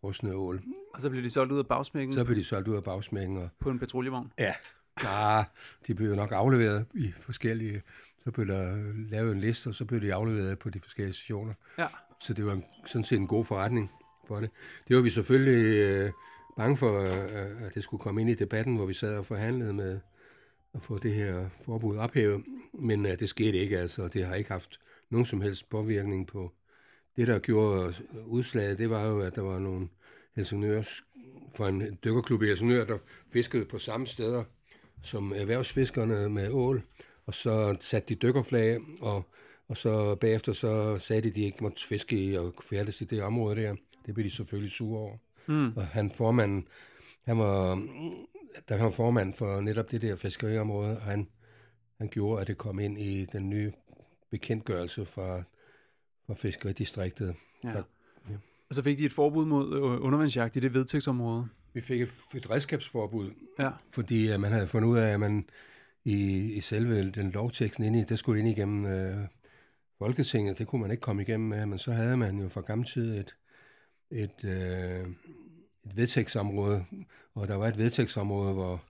frosne ål. Og så blev de solgt ud af bagsmækken? Så blev de solgt ud af bagsmækken. Og, på en patruljevogn? Ja, ja, de blev jo nok afleveret i forskellige... Så blev der lavet en liste, og så blev de afleveret på de forskellige stationer. Ja. Så det var en, sådan set en god forretning for det. Det var vi selvfølgelig øh, bange for, øh, at det skulle komme ind i debatten, hvor vi sad og forhandlede med at få det her forbud ophævet, men øh, det skete ikke, altså. Det har ikke haft nogen som helst påvirkning på det, der gjorde udslaget. Det var jo, at der var nogle Helsingørs, fra en dykkerklub i Helsingør, der fiskede på samme steder som erhvervsfiskerne med ål, og så satte de dykkerflag, og, og så bagefter så sagde de, at de ikke måtte fiske i og færdes i det område der. Det blev de selvfølgelig sure over. Mm. Og han formanden, han var, der var formand for netop det der fiskeriområde, og han, han gjorde, at det kom ind i den nye bekendtgørelse fra, fra fiskeridistriktet. Ja. Der, ja. Og så fik de et forbud mod øh, undervandsjagt i det vedtægtsområde? Vi fik et, et redskabsforbud, ja. fordi uh, man havde fundet ud af, at man i, i selve den lovteksten inde i, det skulle ind igennem uh, Folketinget. Det kunne man ikke komme igennem med, men så havde man jo fra gammel tid et, et, uh, et vedtægtsområde, og der var et vedtægtsområde, hvor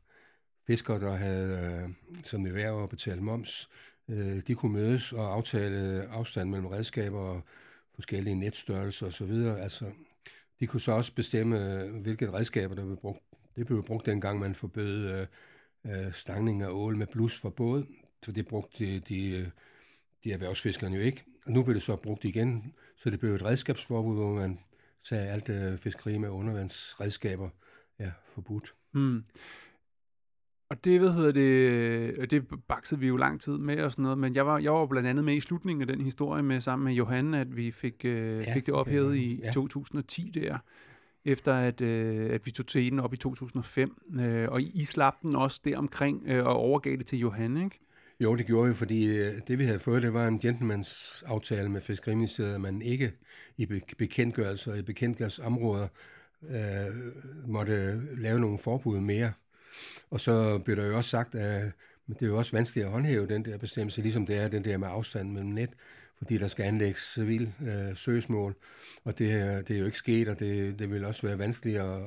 fiskere, der havde uh, som i hver at betale moms, Øh, de kunne mødes og aftale afstand mellem redskaber og forskellige netstørrelser osv. Altså, de kunne så også bestemme, hvilke redskaber, der blev brugt. Det blev brugt dengang, man forbød øh, øh stangning af ål med blus for båd, så det brugte de, de, øh, de erhvervsfiskerne jo ikke. Og nu blev det så brugt igen, så det blev et redskabsforbud, hvor man sagde alt øh, fiskeri med undervandsredskaber er forbudt. Mm. Og det, hvad hedder det, det baksede vi jo lang tid med og sådan noget, men jeg var, jeg var blandt andet med i slutningen af den historie med sammen med Johan, at vi fik, øh, ja, fik det ophævet ja, i ja. 2010 der, efter at, øh, at vi tog til den op i 2005, øh, og I slap den også deromkring øh, og overgav det til Johan, ikke? Jo, det gjorde vi, fordi øh, det vi havde fået, det var en gentlemans aftale med Fiskeriministeriet, at man ikke i bekendtgørelser og i bekendtgørelsesområder øh, måtte lave nogle forbud mere. Og så blev der jo også sagt, at det er jo også vanskeligt at håndhæve den der bestemmelse, ligesom det er den der med afstand mellem net, fordi der skal anlægges civil øh, søgsmål, og det, det er jo ikke sket, og det, det vil også være vanskeligt, at,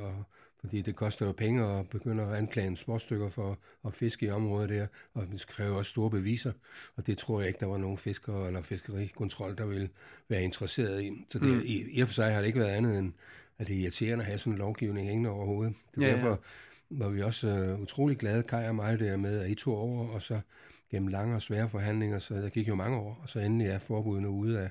fordi det koster jo penge at begynde at anklage småstykker for at fiske i området der, og det kræver også store beviser, og det tror jeg ikke, der var nogen fiskere eller fiskerikontrol, der ville være interesseret i. Så det, mm. i, i og for sig har det ikke været andet end, at det er irriterende at have sådan en lovgivning hængende over hovedet. Det er ja, derfor, var vi også uh, utrolig glade, Kai og mig, der med, at I tog over, og så gennem lange og svære forhandlinger, så der gik jo mange år, og så endelig er forbudene ude af,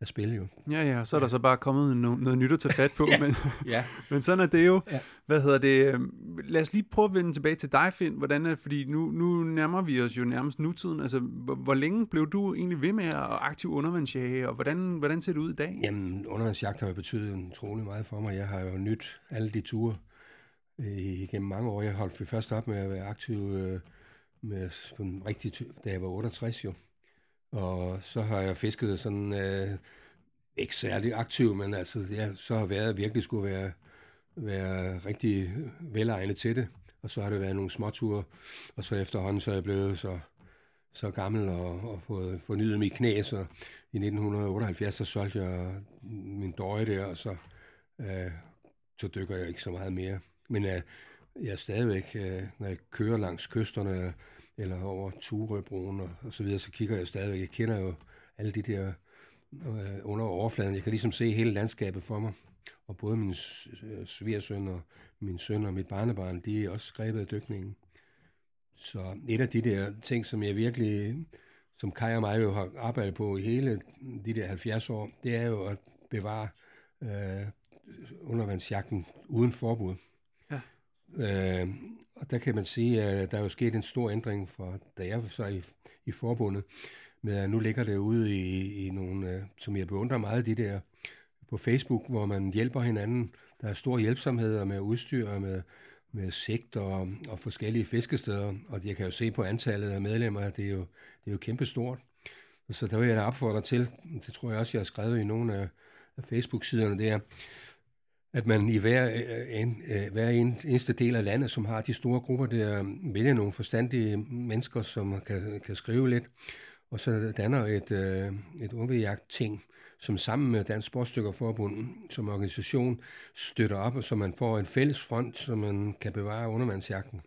af spil jo. Ja, ja, så er der så bare kommet no- noget nyt at tage fat på, (laughs) ja. men, ja. men sådan er det jo. Ja. Hvad hedder det? Lad os lige prøve at vende tilbage til dig, Finn. Hvordan er det, fordi nu, nu nærmer vi os jo nærmest nutiden. Altså, hvor, hvor længe blev du egentlig ved med at aktiv undervandsjage, og hvordan, hvordan ser det ud i dag? Jamen, undervandsjagt har jo betydet utrolig meget for mig. Jeg har jo nyt alle de ture, Øh, gennem mange år. Jeg holdt først op med at være aktiv øh, med sådan rigtig, da jeg var 68 jo. Og så har jeg fisket sådan, øh, ikke særlig aktiv, men altså, jeg så har været virkelig skulle være, være rigtig øh, velegnet til det. Og så har det været nogle småture, og så efterhånden så er jeg blevet så, så gammel og, og fået fornyet mit knæ, så i 1978 så solgte jeg min døje der, og så, øh, så dykker jeg ikke så meget mere. Men uh, jeg er stadigvæk, uh, når jeg kører langs kysterne, eller over Turøbroen og, og så videre, så kigger jeg stadigvæk. Jeg kender jo alle de der uh, under overfladen. Jeg kan ligesom se hele landskabet for mig. og både min øh, svigersøn og min søn og mit barnebarn, de er også grebet af dykningen. Så et af de der ting, som jeg virkelig, som Kai og mig jo har arbejdet på i hele de der 70 år, det er jo at bevare øh, undervandsjagten uden forbud. Øh, og der kan man sige, at der er jo sket en stor ændring fra, da jeg så i, i forbundet, med at nu ligger det ude i, i nogle, øh, som jeg beundrer meget, de der på Facebook, hvor man hjælper hinanden. Der er store hjælpsomheder med udstyr og med, med sigt og, og forskellige fiskesteder, og jeg kan jo se på antallet af medlemmer, at det er jo, det er jo kæmpestort. Så der vil jeg da opfordre til, det tror jeg også, jeg har skrevet i nogle af, af Facebook-siderne, det er, at man i hver, øh, en, øh, hver eneste del af landet, som har de store grupper, der vælger nogle forstandige mennesker, som kan, kan skrive lidt, og så danner et, øh, et ungejagt-ting, som sammen med Dansk Sportsstykkerforbund som organisation støtter op, så man får en fælles front, så man kan bevare undervandsjagten.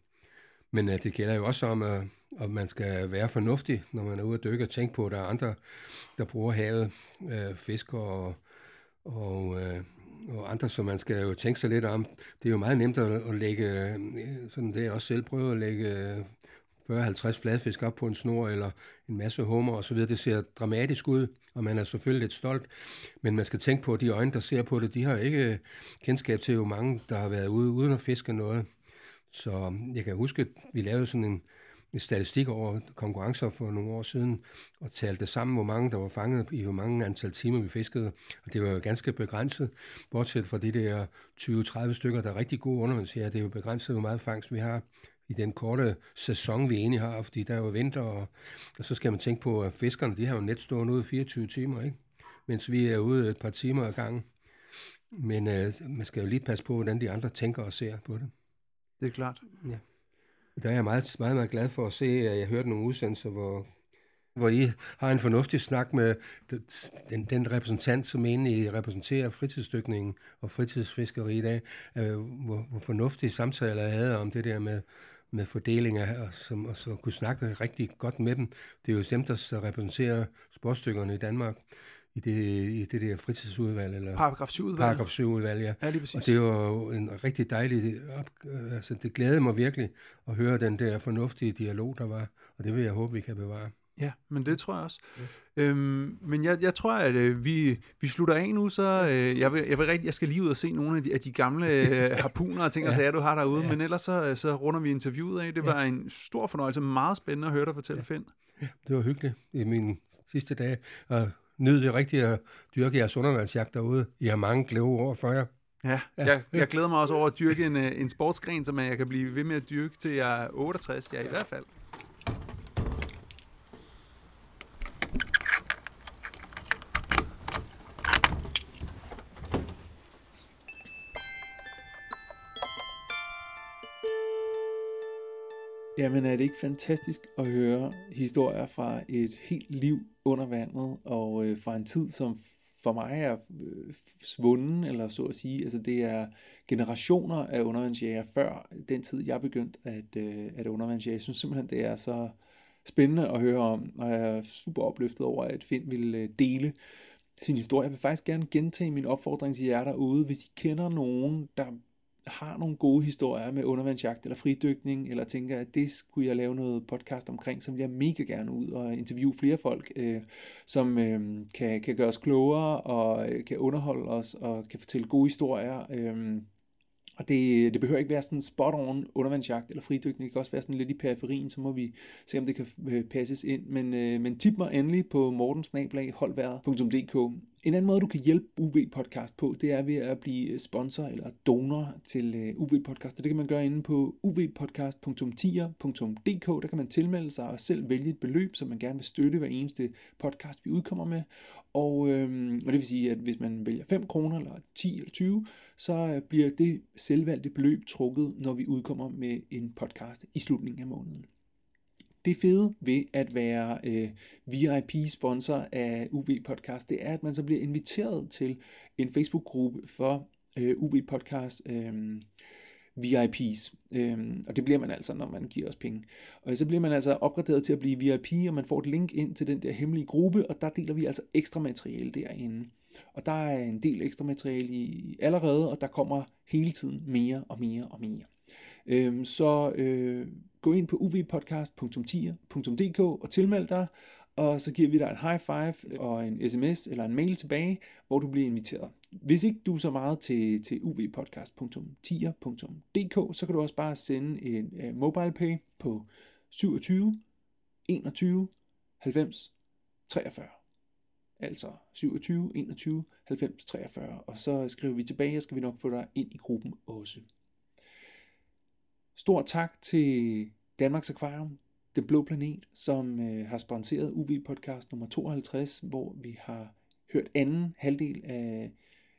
Men det gælder jo også om, at, at man skal være fornuftig, når man er ude at dykke og tænke på, at der er andre, der bruger havet, øh, fisker og, og øh, og andre, så man skal jo tænke sig lidt om. Det er jo meget nemt at, at lægge, øh, sådan det jeg også selv prøver at lægge øh, 40-50 fladfisk op på en snor, eller en masse hummer og så videre. Det ser dramatisk ud, og man er selvfølgelig lidt stolt. Men man skal tænke på, at de øjne, der ser på det, de har ikke øh, kendskab til, hvor mange, der har været ude uden at fiske noget. Så jeg kan huske, at vi lavede sådan en, en statistik over konkurrencer for nogle år siden, og talte sammen, hvor mange der var fanget i hvor mange antal timer vi fiskede. Og det var jo ganske begrænset, bortset fra de der 20-30 stykker, der er rigtig gode undervandsjæger. Det er jo begrænset, hvor meget fangst vi har i den korte sæson, vi egentlig har, fordi der er jo vinter, og, og så skal man tænke på, at fiskerne, de har jo net stået ude 24 timer, ikke? mens vi er ude et par timer ad gangen. Men øh, man skal jo lige passe på, hvordan de andre tænker og ser på det. Det er klart. Ja. Der er jeg meget, meget, meget glad for at se, at jeg hørte nogle udsendelser, hvor, hvor I har en fornuftig snak med den, den repræsentant, som egentlig repræsenterer fritidsdykningen og fritidsfiskeri i dag, øh, hvor, hvor fornuftige samtaler jeg havde om det der med, med fordelinger, og, som, og så kunne snakke rigtig godt med dem. Det er jo dem, der repræsenterer sportsdykkerne i Danmark i det, i det der fritidsudvalg. Eller paragraf 7-udvalg. Paragraf 7-udvalg, ja. ja lige præcis. Og det var jo en rigtig dejlig, op, altså det glædede mig virkelig at høre den der fornuftige dialog, der var, og det vil jeg håbe, vi kan bevare. Ja, men det tror jeg også. Ja. Øhm, men jeg, jeg tror, at øh, vi, vi slutter af nu, så øh, jeg, vil, jeg, vil rigtig, jeg skal lige ud og se nogle af de, af de gamle øh, (laughs) harpuner og ting og ja. sager, du har derude, ja. men ellers så, så runder vi interviewet af. Det var ja. en stor fornøjelse, meget spændende at høre dig fortælle, ja. Finn. Ja, det var hyggeligt i mine sidste dage, og nyd det rigtigt at dyrke jeres undervandsjagt derude. I har mange glæde over for jer. Ja, ja. Jeg, jeg glæder mig også over at dyrke en, øh, en sportsgren, som jeg kan blive ved med at dyrke til jeg er 68, ja i hvert fald. Jamen er det ikke fantastisk at høre historier fra et helt liv under vandet, og øh, fra en tid, som for mig er øh, svunden, eller så at sige. Altså det er generationer af undervandsjæger før den tid, jeg begyndte at, øh, at undervandsjæge. Jeg synes simpelthen, det er så spændende at høre om, og jeg er super opløftet over, at Finn ville øh, dele sin historie. Jeg vil faktisk gerne gentage min opfordring til jer derude, hvis I kender nogen, der har nogle gode historier med undervandsjagt eller fridykning, eller tænker, at det skulle jeg lave noget podcast omkring, så vil jeg mega gerne ud og interviewe flere folk, øh, som øh, kan, kan gøre os klogere og øh, kan underholde os og kan fortælle gode historier. Øh, og det, det behøver ikke være sådan spot on undervandsjagt eller fridykning. Det kan også være sådan lidt i periferien, så må vi se, om det kan øh, passes ind. Men, øh, men tip mig endelig på mortensnablag.holdværet.dk. En anden måde, du kan hjælpe UV Podcast på, det er ved at blive sponsor eller donor til øh, UV Podcast. Og det kan man gøre inde på uvpodcast.tier.dk. Der kan man tilmelde sig og selv vælge et beløb, som man gerne vil støtte hver eneste podcast, vi udkommer med. Og, øh, og det vil sige, at hvis man vælger 5 kroner, eller 10 eller 20, så øh, bliver det selvvalgte beløb trukket, når vi udkommer med en podcast i slutningen af måneden. Det fede ved at være øh, VIP-sponsor af UV Podcast, det er, at man så bliver inviteret til en Facebook-gruppe for øh, UV Podcast. Øh, VIPs. Øhm, og det bliver man altså, når man giver os penge. Og så bliver man altså opgraderet til at blive VIP, og man får et link ind til den der hemmelige gruppe, og der deler vi altså ekstra materiale derinde. Og der er en del ekstra materiale i allerede, og der kommer hele tiden mere og mere og mere. Øhm, så øh, gå ind på uvpodcast.10.dk og tilmeld dig, og så giver vi dig en high five og en sms eller en mail tilbage, hvor du bliver inviteret. Hvis ikke du er så meget til, til uvpodcast.10.dk, så kan du også bare sende en uh, mobile pay på 27 21 90 43. Altså 27 21 90 43. Og så skriver vi tilbage, og skal vi nok få dig ind i gruppen også. Stor tak til Danmarks Aquarium, Den Blå Planet, som øh, har sponsoreret UV-podcast nummer 52, hvor vi har hørt anden halvdel af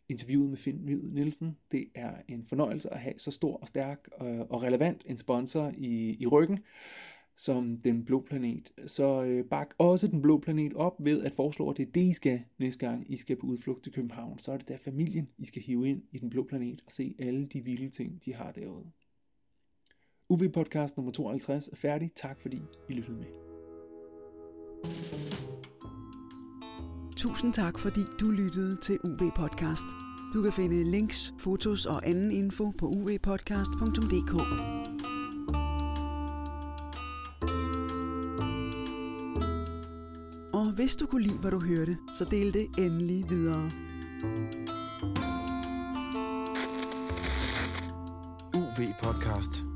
interviewet med Finn Hvid Nielsen. Det er en fornøjelse at have så stor og stærk og, og relevant en sponsor i, i ryggen som Den Blå Planet. Så øh, bak også Den Blå Planet op ved at foreslå, at det er det, I skal næste gang, I skal på udflugt til København. Så er det der familien, I skal hive ind i Den Blå Planet og se alle de vilde ting, de har derude. UV Podcast nummer 52 er færdig. Tak fordi I lyttede med. Tusind tak, fordi du lyttede til UV Podcast. Du kan finde links, fotos og anden info på uvpodcast.dk. hvis du kunne lide, hvad du hørte, så del det endelig videre. UV Podcast.